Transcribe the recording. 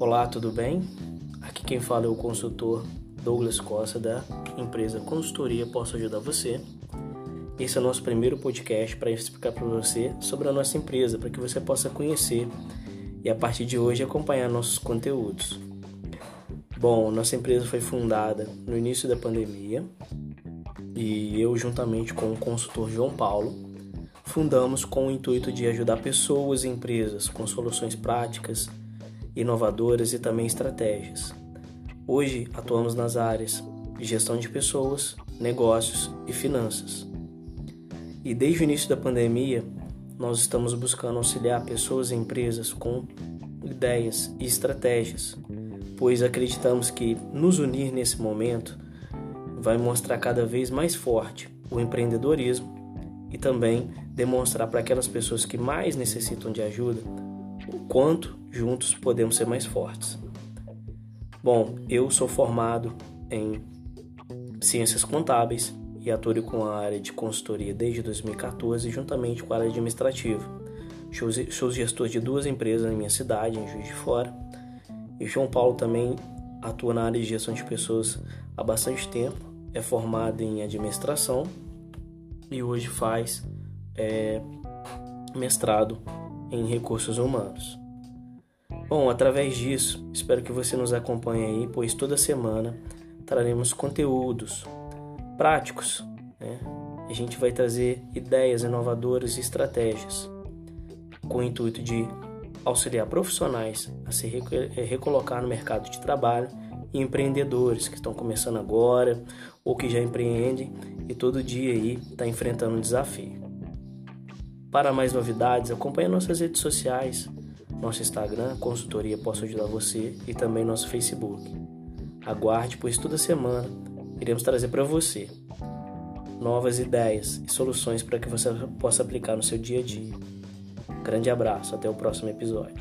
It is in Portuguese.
Olá, tudo bem? Aqui quem fala é o consultor Douglas Costa da empresa Consultoria Posso Ajudar Você. Esse é o nosso primeiro podcast para explicar para você sobre a nossa empresa, para que você possa conhecer e a partir de hoje acompanhar nossos conteúdos. Bom, nossa empresa foi fundada no início da pandemia e eu, juntamente com o consultor João Paulo, fundamos com o intuito de ajudar pessoas e empresas com soluções práticas inovadoras e também estratégias. Hoje atuamos nas áreas de gestão de pessoas, negócios e finanças. E desde o início da pandemia, nós estamos buscando auxiliar pessoas e empresas com ideias e estratégias, pois acreditamos que nos unir nesse momento vai mostrar cada vez mais forte o empreendedorismo e também demonstrar para aquelas pessoas que mais necessitam de ajuda o quanto juntos podemos ser mais fortes. Bom, eu sou formado em Ciências Contábeis e atuo com a área de consultoria desde 2014, juntamente com a área administrativa. Sou gestor de duas empresas na minha cidade, em Juiz de Fora. E João Paulo também atua na área de gestão de pessoas há bastante tempo, é formado em administração e hoje faz é, mestrado em recursos humanos. Bom, através disso, espero que você nos acompanhe aí, pois toda semana traremos conteúdos práticos. Né? A gente vai trazer ideias inovadoras e estratégias com o intuito de auxiliar profissionais a se eh, recolocar no mercado de trabalho e empreendedores que estão começando agora ou que já empreendem e todo dia aí está enfrentando um desafio. Para mais novidades, acompanhe nossas redes sociais, nosso Instagram, consultoria Posso Ajudar Você e também nosso Facebook. Aguarde, pois toda semana iremos trazer para você novas ideias e soluções para que você possa aplicar no seu dia a dia. Grande abraço, até o próximo episódio.